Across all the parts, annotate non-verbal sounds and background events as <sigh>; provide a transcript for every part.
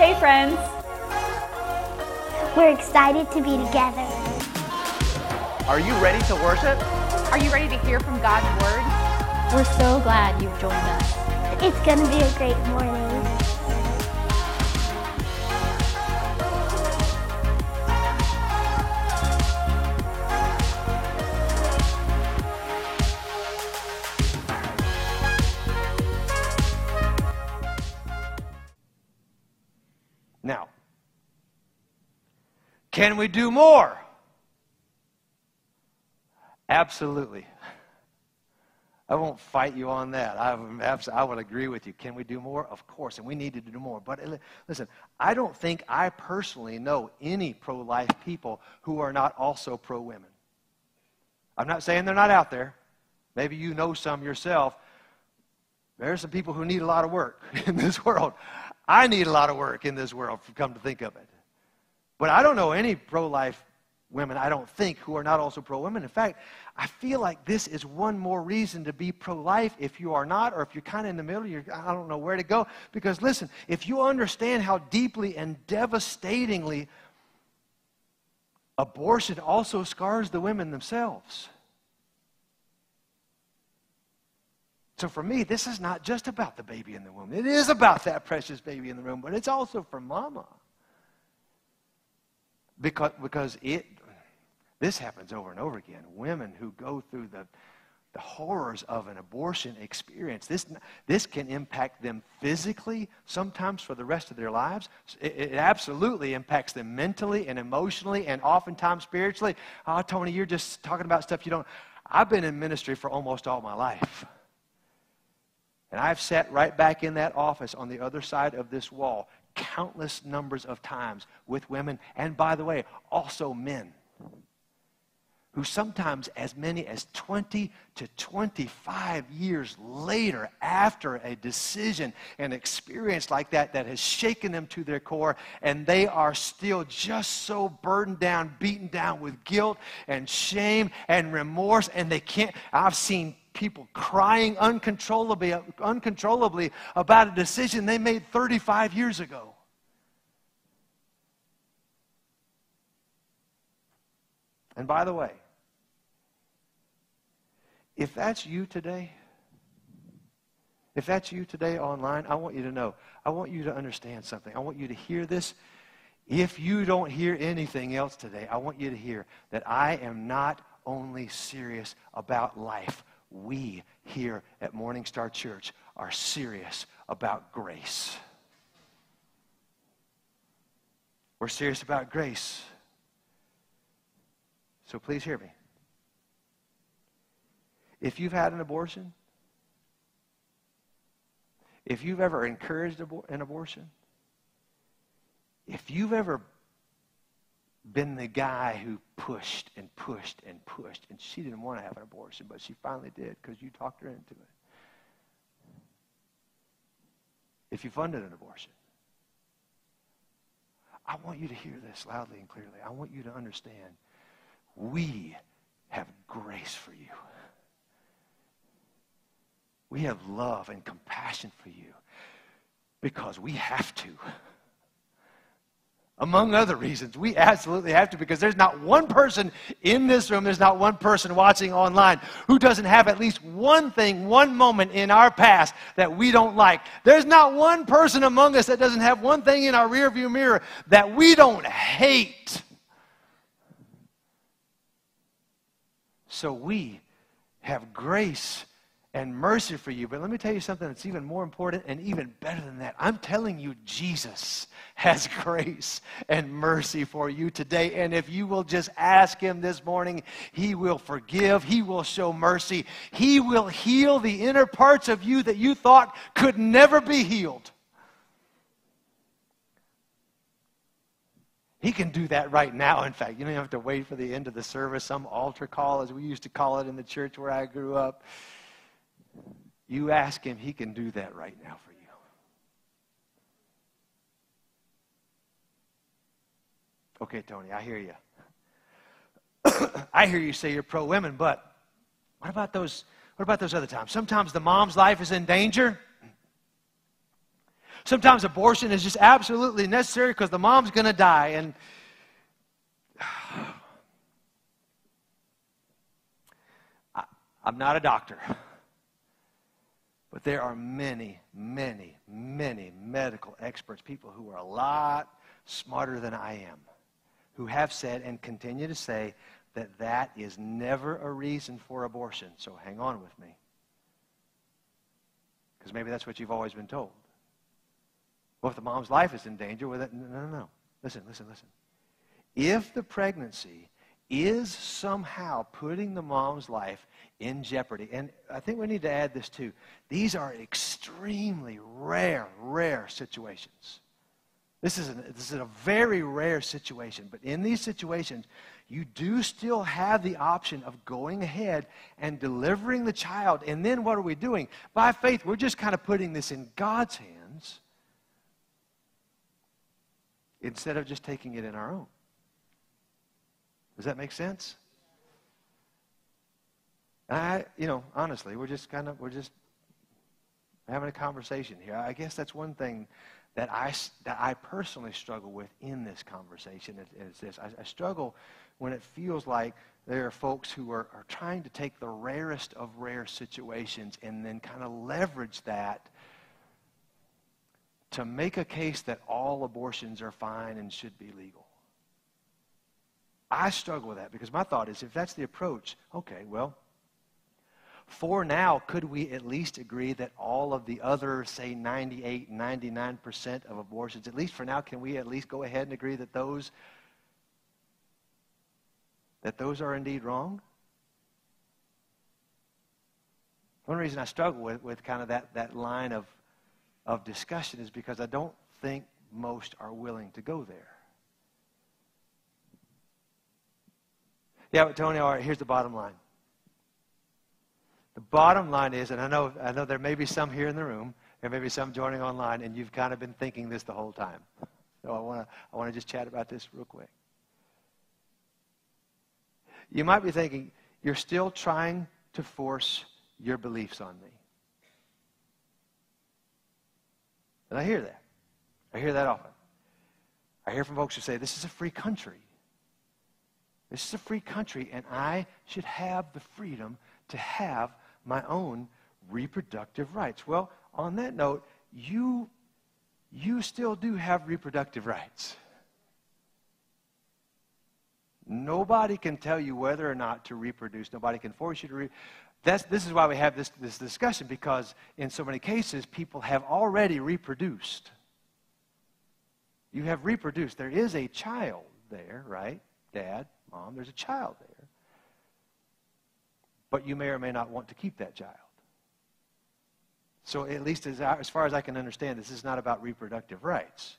Hey, friends. We're excited to be together. Are you ready to worship? Are you ready to hear from God's Word? We're so glad you've joined us. It's going to be a great morning. Can we do more? Absolutely. I won't fight you on that. I, I would agree with you. Can we do more? Of course, and we need to do more. But listen, I don't think I personally know any pro life people who are not also pro women. I'm not saying they're not out there. Maybe you know some yourself. There are some people who need a lot of work <laughs> in this world. I need a lot of work in this world, come to think of it. But I don't know any pro life women, I don't think, who are not also pro women. In fact, I feel like this is one more reason to be pro life if you are not, or if you're kind of in the middle, you're, I don't know where to go. Because listen, if you understand how deeply and devastatingly abortion also scars the women themselves. So for me, this is not just about the baby in the womb. It is about that precious baby in the womb, but it's also for mama. Because, because it, this happens over and over again. Women who go through the, the horrors of an abortion experience, this, this can impact them physically, sometimes for the rest of their lives. It, it absolutely impacts them mentally and emotionally and oftentimes spiritually. Oh, Tony, you're just talking about stuff you don't. I've been in ministry for almost all my life. And I've sat right back in that office on the other side of this wall countless numbers of times with women, and by the way, also men, who sometimes as many as 20 to 25 years later, after a decision, an experience like that that has shaken them to their core, and they are still just so burdened down, beaten down with guilt and shame and remorse, and they can't. I've seen people crying uncontrollably, uncontrollably about a decision they made 35 years ago. And by the way, if that's you today, if that's you today online, I want you to know, I want you to understand something. I want you to hear this. If you don't hear anything else today, I want you to hear that I am not only serious about life, we here at Morning Star Church are serious about grace. We're serious about grace. So please hear me. If you've had an abortion, if you've ever encouraged an abortion, if you've ever been the guy who pushed and pushed and pushed, and she didn't want to have an abortion, but she finally did because you talked her into it. If you funded an abortion, I want you to hear this loudly and clearly. I want you to understand we have grace for you. We have love and compassion for you because we have to among other reasons. We absolutely have to because there's not one person in this room, there's not one person watching online who doesn't have at least one thing, one moment in our past that we don't like. There's not one person among us that doesn't have one thing in our rearview mirror that we don't hate. So we have grace and mercy for you. But let me tell you something that's even more important and even better than that. I'm telling you, Jesus has <laughs> grace and mercy for you today. And if you will just ask Him this morning, He will forgive, He will show mercy, He will heal the inner parts of you that you thought could never be healed. He can do that right now. In fact, you don't have to wait for the end of the service, some altar call, as we used to call it in the church where I grew up. You ask him, he can do that right now for you. Okay, Tony, I hear you. <coughs> I hear you say you're pro women, but what about those what about those other times? Sometimes the mom's life is in danger. Sometimes abortion is just absolutely necessary because the mom's going to die. And <sighs> I, I'm not a doctor. But there are many, many, many medical experts, people who are a lot smarter than I am, who have said and continue to say that that is never a reason for abortion. So hang on with me. Because maybe that's what you've always been told. Well, if the mom's life is in danger, well, that, no, no, no. Listen, listen, listen. If the pregnancy is somehow putting the mom's life in jeopardy. And I think we need to add this too. These are extremely rare, rare situations. This is, an, this is a very rare situation. But in these situations, you do still have the option of going ahead and delivering the child. And then what are we doing? By faith, we're just kind of putting this in God's hands instead of just taking it in our own. Does that make sense? I, you know, honestly, we're just kind of, we're just having a conversation here. I guess that's one thing that I, that I personally struggle with in this conversation is, this. I, I, struggle when it feels like there are folks who are, are trying to take the rarest of rare situations and then kind of leverage that to make a case that all abortions are fine and should be legal. I struggle with that because my thought is if that's the approach, okay, well, for now, could we at least agree that all of the other, say, 98, 99% of abortions, at least for now, can we at least go ahead and agree that those that those are indeed wrong? One reason I struggle with, with kind of that, that line of, of discussion is because I don't think most are willing to go there. Yeah, but Tony, all right, here's the bottom line. The bottom line is, and I know, I know there may be some here in the room, there may be some joining online, and you've kind of been thinking this the whole time. So I want to I want to just chat about this real quick. You might be thinking, you're still trying to force your beliefs on me. And I hear that. I hear that often. I hear from folks who say, this is a free country. This is a free country, and I should have the freedom to have my own reproductive rights. Well, on that note, you, you still do have reproductive rights. Nobody can tell you whether or not to reproduce. Nobody can force you to reproduce. This is why we have this, this discussion, because in so many cases, people have already reproduced. You have reproduced. There is a child there, right? Dad, mom, there's a child there. But you may or may not want to keep that child. So, at least as, as far as I can understand, this is not about reproductive rights.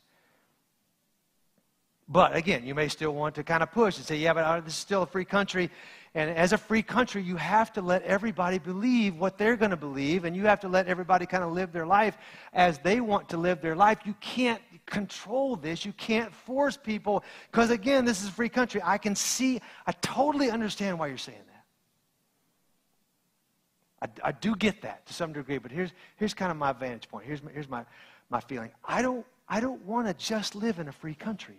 But again, you may still want to kind of push and say, yeah, but uh, this is still a free country. And as a free country, you have to let everybody believe what they're going to believe, and you have to let everybody kind of live their life as they want to live their life. You can't control this. You can't force people, because again, this is a free country. I can see, I totally understand why you're saying that. I, I do get that to some degree, but here's, here's kind of my vantage point. Here's my, here's my, my feeling. I don't, I don't want to just live in a free country.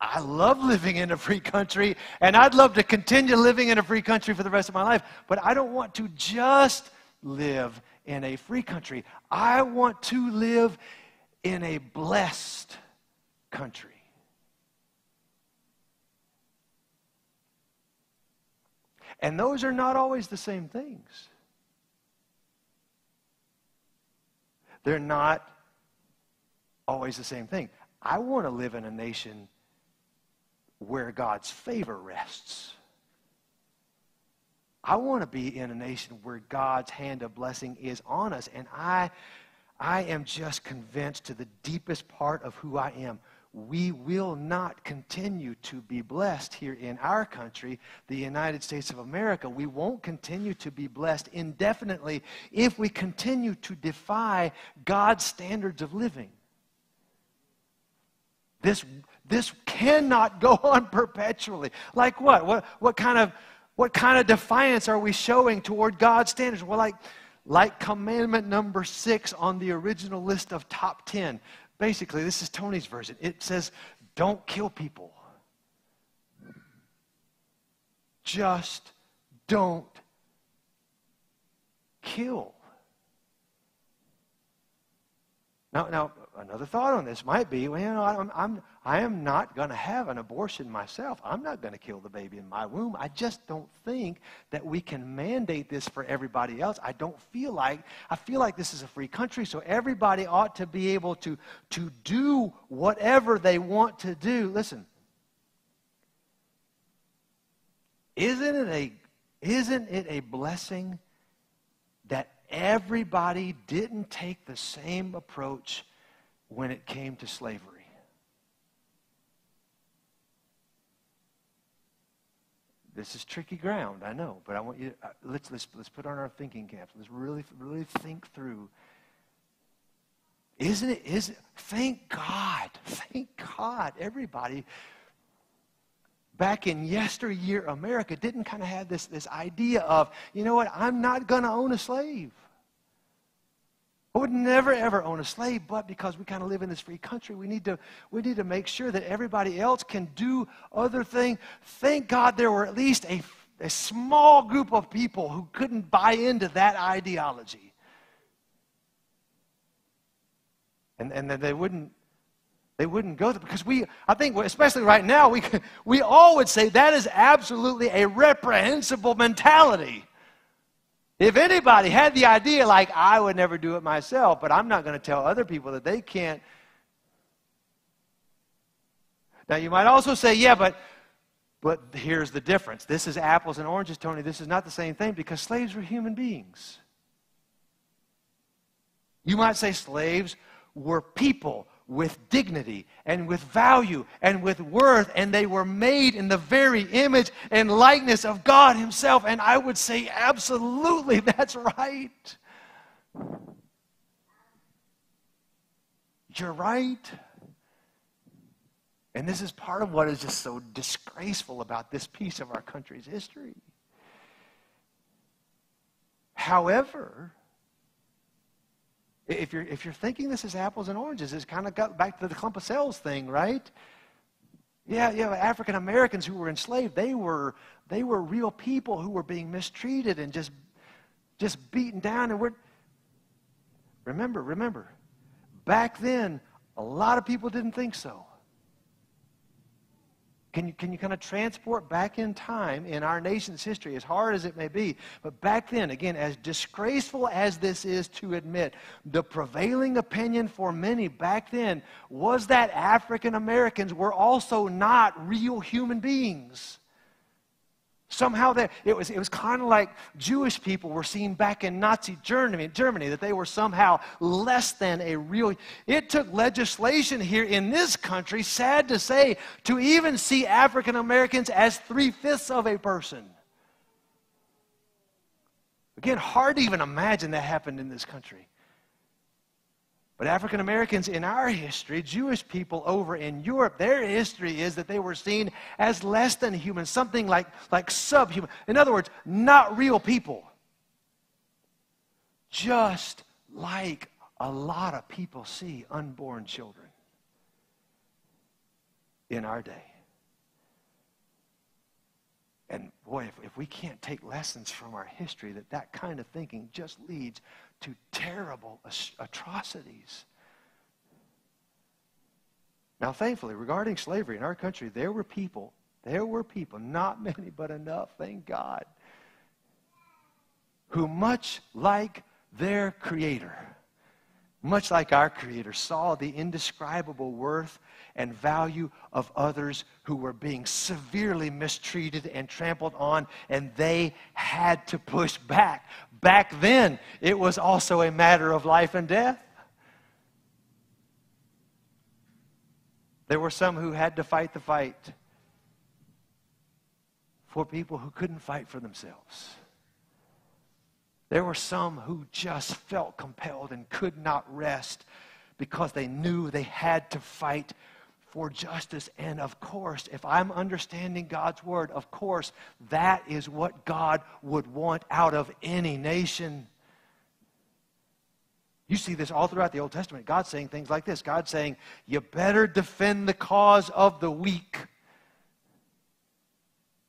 I love living in a free country, and I'd love to continue living in a free country for the rest of my life, but I don't want to just live in a free country. I want to live in a blessed country. And those are not always the same things. They're not always the same thing. I want to live in a nation where God's favor rests. I want to be in a nation where God's hand of blessing is on us. And I, I am just convinced to the deepest part of who I am. We will not continue to be blessed here in our country, the United States of America. We won't continue to be blessed indefinitely if we continue to defy God's standards of living. This, this cannot go <laughs> on perpetually. Like what? What, what, kind of, what kind of defiance are we showing toward God's standards? Well, like, like commandment number six on the original list of top 10. Basically, this is Tony's version. It says, don't kill people. Just don't kill. Now, now another thought on this might be, well, you know, I'm, I'm, I am not going to have an abortion myself. I'm not going to kill the baby in my womb. I just don't think that we can mandate this for everybody else. I don't feel like, I feel like this is a free country, so everybody ought to be able to, to do whatever they want to do. Listen, isn't it a, isn't it a blessing everybody didn't take the same approach when it came to slavery. This is tricky ground, I know, but I want you to, uh, let's, let's, let's put on our thinking caps. Let's really, really think through. Isn't it, is it, thank God, thank God, everybody back in yesteryear America didn't kind of have this, this idea of, you know what, I'm not going to own a slave. I would never ever own a slave, but because we kind of live in this free country, we need to we need to make sure that everybody else can do other things. Thank God there were at least a, a small group of people who couldn't buy into that ideology. And, and that they wouldn't they wouldn't go there because we, I think, especially right now, we, we all would say that is absolutely a reprehensible mentality. If anybody had the idea, like, I would never do it myself, but I'm not going to tell other people that they can't. Now, you might also say, yeah, but, but here's the difference. This is apples and oranges, Tony. This is not the same thing because slaves were human beings. You might say slaves were people with dignity and with value and with worth, and they were made in the very image and likeness of God Himself. And I would say, absolutely, <laughs> that's right. You're right. And this is part of what is just so disgraceful about this piece of our country's history. However, if you're, if you're thinking this is apples and oranges, it's kind of got back to the clump of cells thing, right? Yeah, yeah, African Americans who were enslaved, they were, they were real people who were being mistreated and just, just beaten down. And we're, remember, remember, back then, a lot of people didn't think so. Can you, can you kind of transport back in time in our nation's history, as hard as it may be? But back then, again, as disgraceful as this is to admit, the prevailing opinion for many back then was that African Americans were also not real human beings. Somehow that it was, it was kind of like Jewish people were seen back in Nazi Germany, Germany, that they were somehow less than a real. It took legislation here in this country, sad to say, to even see African Americans as three fifths of a person. Again, hard to even imagine that happened in this country. But African Americans in our history, Jewish people over in Europe, their history is that they were seen as less than human, something like, like subhuman. In other words, not real people. Just like a lot of people see unborn children in our day. And boy, if, if we can't take lessons from our history, that that kind of thinking just leads to terrible atrocities. Now, thankfully, regarding slavery in our country, there were people, there were people, not many, but enough, thank God, who, much like their Creator, much like our Creator, saw the indescribable worth and value of others who were being severely mistreated and trampled on, and they had to push back. Back then, it was also a matter of life and death. There were some who had to fight the fight for people who couldn't fight for themselves. There were some who just felt compelled and could not rest because they knew they had to fight for justice. And of course, if I'm understanding God's word, of course, that is what God would want out of any nation. You see this all throughout the Old Testament. God saying things like this God saying, You better defend the cause of the weak.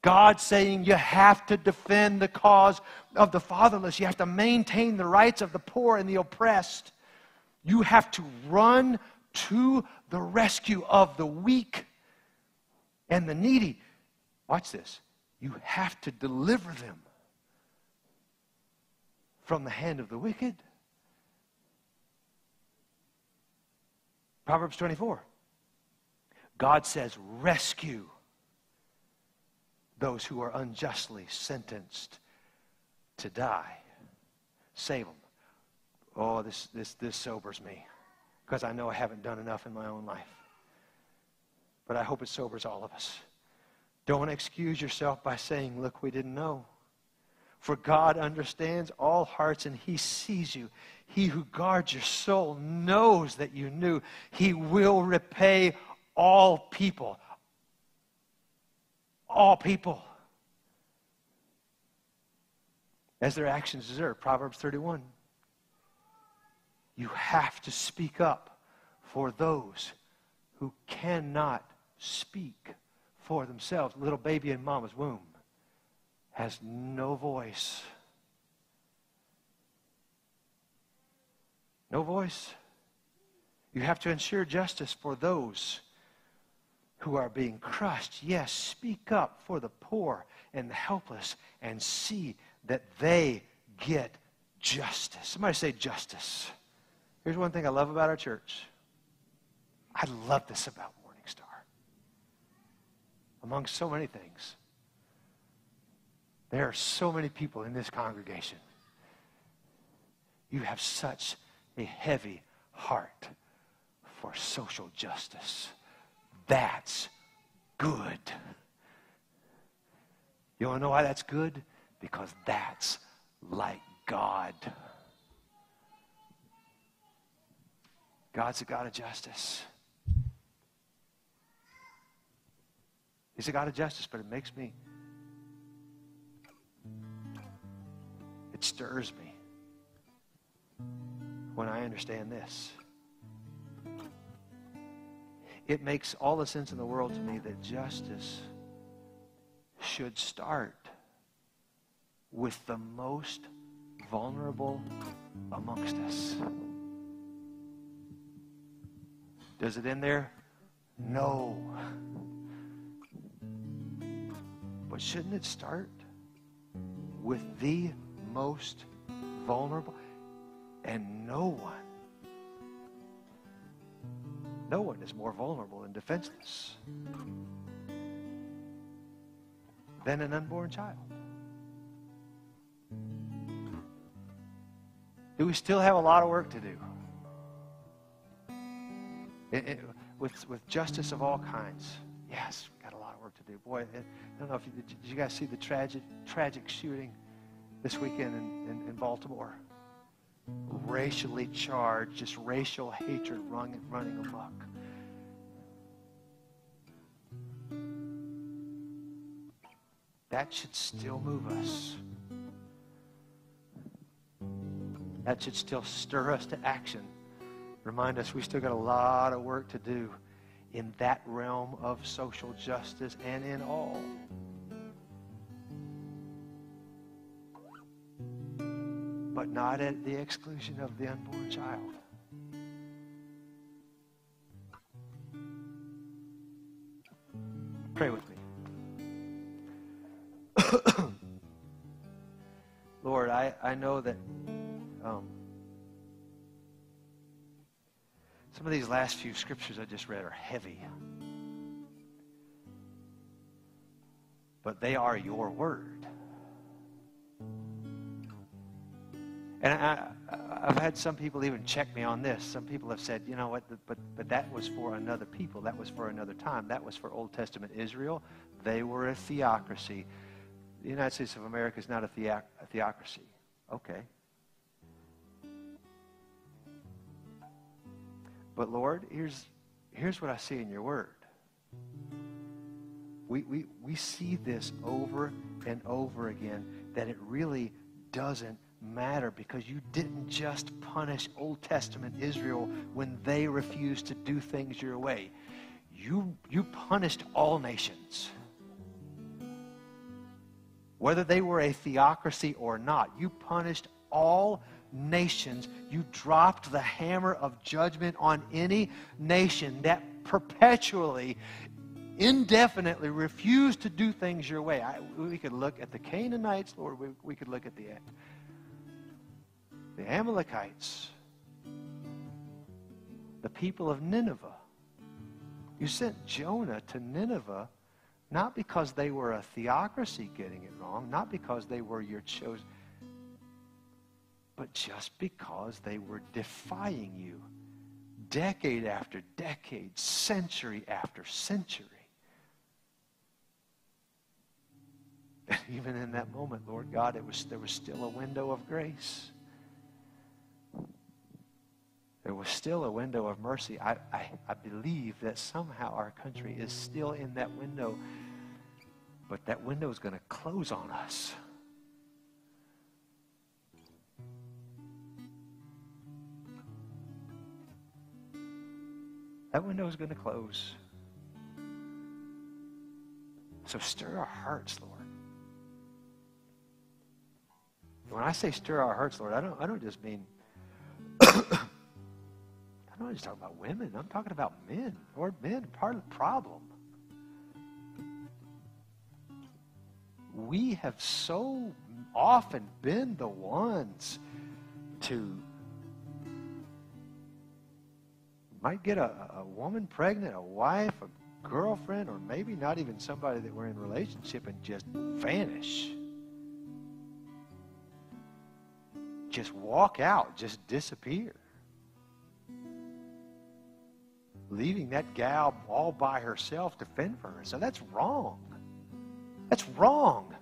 God saying you have to defend the cause of the fatherless. You have to maintain the rights of the poor and the oppressed. You have to run to the rescue of the weak and the needy. Watch this. You have to deliver them from the hand of the wicked. Proverbs 24. God says, rescue those who are unjustly sentenced to die. Save them. Oh, this, this, this sobers me because I know I haven't done enough in my own life. But I hope it sobers all of us. Don't excuse yourself by saying, Look, we didn't know. For God understands all hearts and He sees you. He who guards your soul knows that you knew. He will repay all people. All people. As their actions deserve. Proverbs 31. You have to speak up for those who cannot speak for themselves. Little baby in mama's womb has no voice. No voice. You have to ensure justice for those who are being crushed. Yes, speak up for the poor and the helpless and see that they get justice. Somebody say justice. Here's one thing I love about our church. I love this about Morning Star. Among so many things, there are so many people in this congregation. You have such a heavy heart for social justice. That's good. You want to know why that's good? Because that's like God. God's a God of justice. He's a God of justice, but it makes me, it stirs me when I understand this. It makes all the sense in the world to me that justice should start with the most vulnerable amongst us. Does it end there? No. But shouldn't it start with the most vulnerable? And no one, no one is more vulnerable and defenseless than an unborn child. Do we still have a lot of work to do? It, it, with, with justice of all kinds. Yes, got a lot of work to do. Boy, I don't know if you, did you guys see the tragic, tragic shooting this weekend in, in, in Baltimore? Racially charged, just racial hatred running, running amok. That should still move us. That should still stir us to action remind us we still got a lot of work to do in that realm of social justice and in all. But not at the exclusion of the unborn child. Pray with me. <coughs> Lord, I, I know that um, Some of these last few scriptures I just read are heavy. But they are your word. And I, have had some people even check me on this. Some people have said, you know what, but, but that was for another people. That was for another time. That was for Old Testament Israel. They were a theocracy. The United States of America is not a, theoc- a theocracy. Okay. But Lord, here's, here's what I see in your word. We, we, we see this over and over again that it really doesn't matter because you didn't just punish Old Testament Israel when they refused to do things your way. You, you punished all nations. Whether they were a theocracy or not, you punished all nations. You dropped the hammer of judgment on any nation that perpetually, indefinitely refused to do things your way. I, we could look at the Canaanites, Lord. We, we could look at the, the Amalekites, the people of Nineveh. You sent Jonah to Nineveh not because they were a theocracy getting it wrong, not because they were your chosen, but just because they were defying you decade after decade, century after century. <laughs> And even in that moment, Lord God, it was, there was still a window of grace. There was still a window of mercy. I, I, I believe that somehow our country is still in that window, but that window is going to close on us. That window is going to close. So stir our hearts, Lord. When I say stir our hearts, Lord, I don't, I don't just mean, <coughs> I'm not just talking about women. I'm talking about men. Lord, men are part of the problem. We have so often been the ones to might get a, a woman pregnant, a wife, a girlfriend, or maybe not even somebody that we're in relationship and just vanish. Just walk out, just disappear. Leaving that gal all by herself to fend for her. So that's wrong. That's wrong.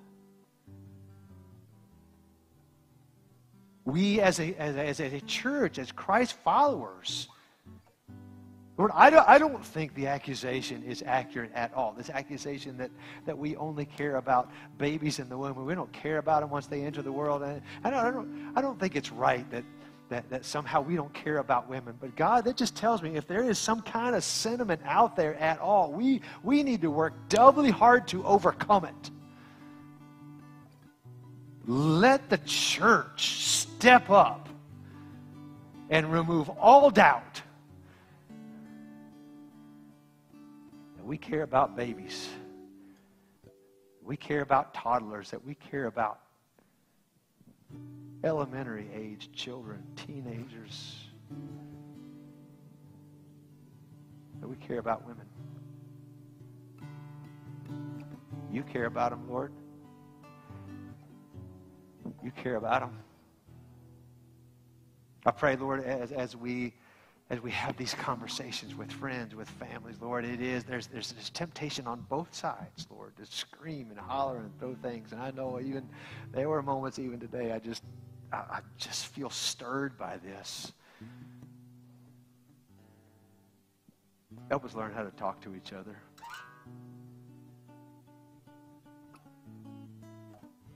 We as a, as a, as a church, as Christ followers, Lord, I don't, I don't think the accusation is accurate at all. This accusation that, that we only care about babies in the womb, and we don't care about them once they enter the world. And I don't, I don't, I don't think it's right that, that, that somehow we don't care about women. But God, that just tells me if there is some kind of sentiment out there at all, we, we need to work doubly hard to overcome it. Let the church step up and remove all doubt we care about babies. We care about toddlers, that we care about elementary age children, teenagers. That we care about women. You care about them, Lord. You care about them. I pray, Lord, as, as we as we have these conversations with friends, with families, Lord, it is, there's, there's this temptation on both sides, Lord, to scream and holler and throw things. And I know even, there were moments even today, I just, I, I just feel stirred by this. Help us learn how to talk to each other.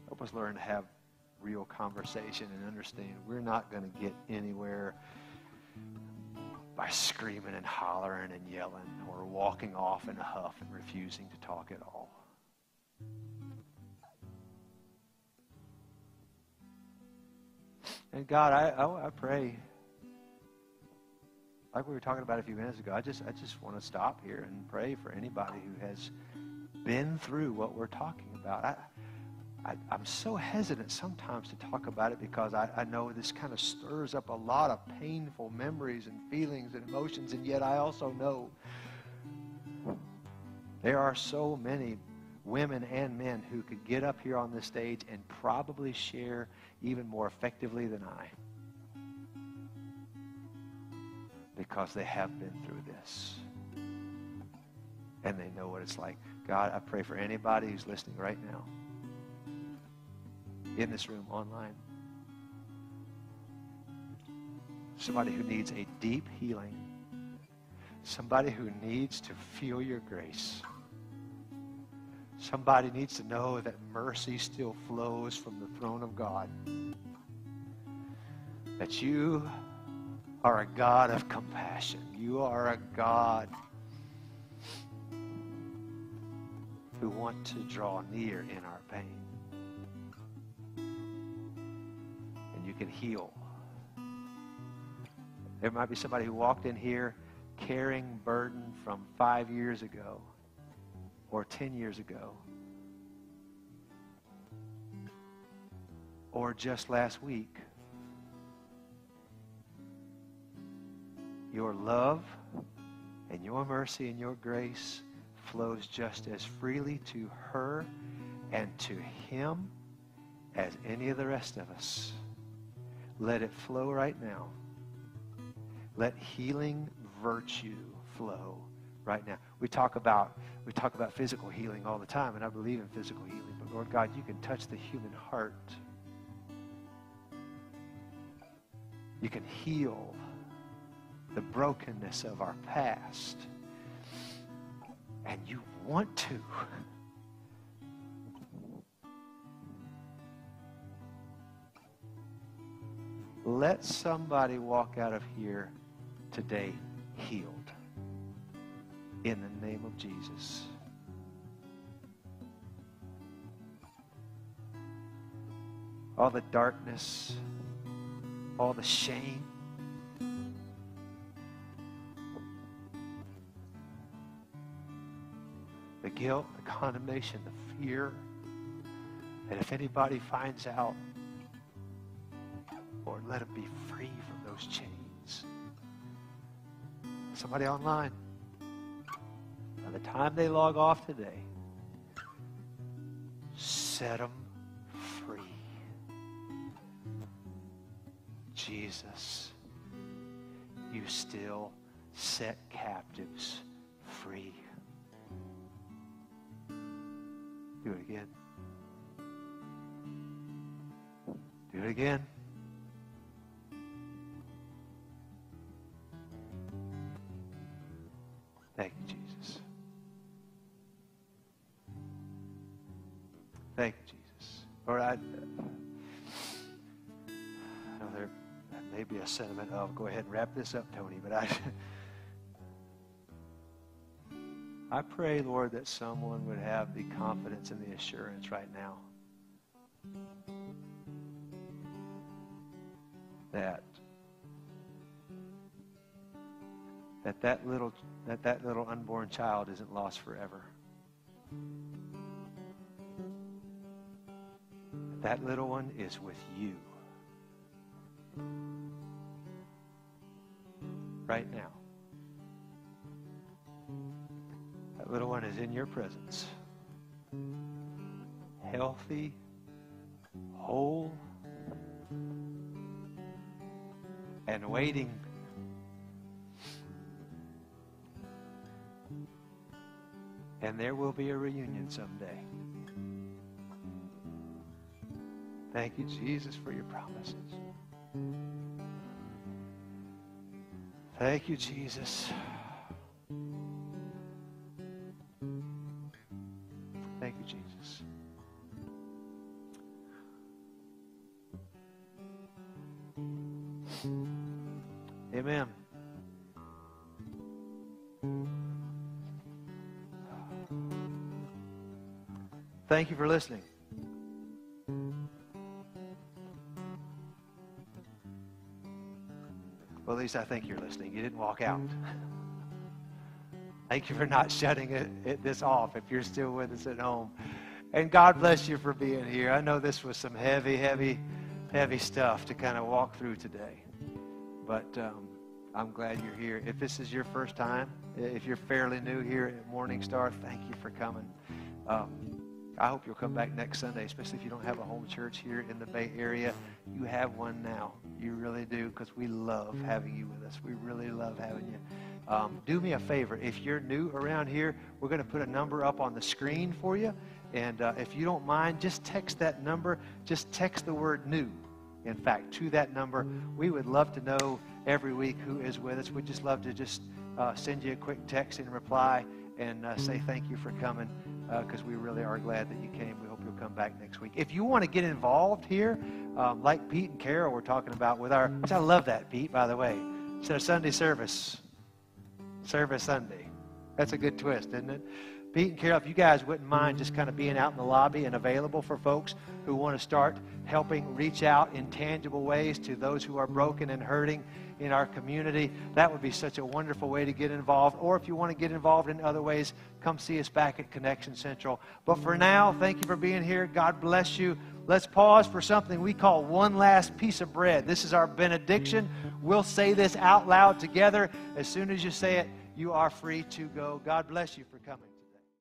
Help us learn to have real conversation and understand we're not going to get anywhere by screaming and hollering and yelling or walking off in a huff and refusing to talk at all. And God, I, I, I, pray, like we were talking about a few minutes ago, I just, I just want to stop here and pray for anybody who has been through what we're talking about. I, I, am so hesitant sometimes to talk about it because I, I know this kind of stirs up a lot of painful memories and feelings and emotions, and yet I also know there are so many women and men who could get up here on this stage and probably share even more effectively than I because they have been through this and they know what it's like. God, I pray for anybody who's listening right now in this room, online. Somebody who needs a deep healing. Somebody who needs to feel your grace. Somebody needs to know that mercy still flows from the throne of God. that you are a God of compassion. You are a God who want to draw near in our pain. Can heal. There might be somebody who walked in here carrying burden from five years ago or 10 years ago or just last week. Your love and your mercy and your grace flows just as freely to her and to him as any of the rest of us. Let it flow right now. Let healing virtue flow right now. We talk about we talk about physical healing all the time, and I believe in physical healing. But Lord God, you can touch the human heart. You can heal the brokenness of our past. And you want to. Let somebody walk out of here today healed. In the name of Jesus. All the darkness, all the shame, the guilt, the condemnation, the fear. And if anybody finds out, Lord, let them be free from those chains. Somebody online, by the time they log off today, set them free. Jesus, you still set captives free. Do it again. Do it again. Sentiment of go ahead and wrap this up, Tony, but I. <laughs> I pray, Lord, that someone would have the confidence and the assurance right now that that that little that that little unborn child isn't lost forever. That little one is with you right now. That little one is in your presence. Healthy, whole, and waiting And there will be a reunion someday. Thank you, Jesus, for your promises. Thank you, Jesus. Thank you, Jesus. Amen. Thank you for listening. Least I think you're listening. You didn't walk out. <laughs> Thank you for not shutting it, it, this off if you're still with us at home. And God bless you for being here. I know this was some heavy, heavy, heavy stuff to kind of walk through today. But um, I'm glad you're here. If this is your first time, if you're fairly new here at Morning Star, thank you for coming. Um, I hope you'll come back next Sunday, especially if you don't have a home church here in the Bay Area. You have one now. You really do, because we love having you with us. We really love having you. Um, do me a favor. If you're new around here, we're going to put a number up on the screen for you. And uh, if you don't mind, just text that number. Just text the word new, in fact, to that number. We would love to know every week who is with us. We'd just love to just uh, send you a quick text in reply and uh, say thank you for coming because uh, we really are glad that you came. Come back next week. If you want to get involved here, um, like Pete and Carol were talking about with our, which I love that, Pete, by the way. Instead of Sunday service, service Sunday. That's a good twist, isn't it? Pete and Carol, if you guys wouldn't mind just kind of being out in the lobby and available for folks who want to start helping reach out in tangible ways to those who are broken and hurting in our community, that would be such a wonderful way to get involved. Or if you want to get involved in other ways, come see us back at Connection Central. But for now, thank you for being here. God bless you. Let's pause for something we call one last piece of bread. This is our benediction. We'll say this out loud together. As soon as you say it, you are free to go. God bless you for coming.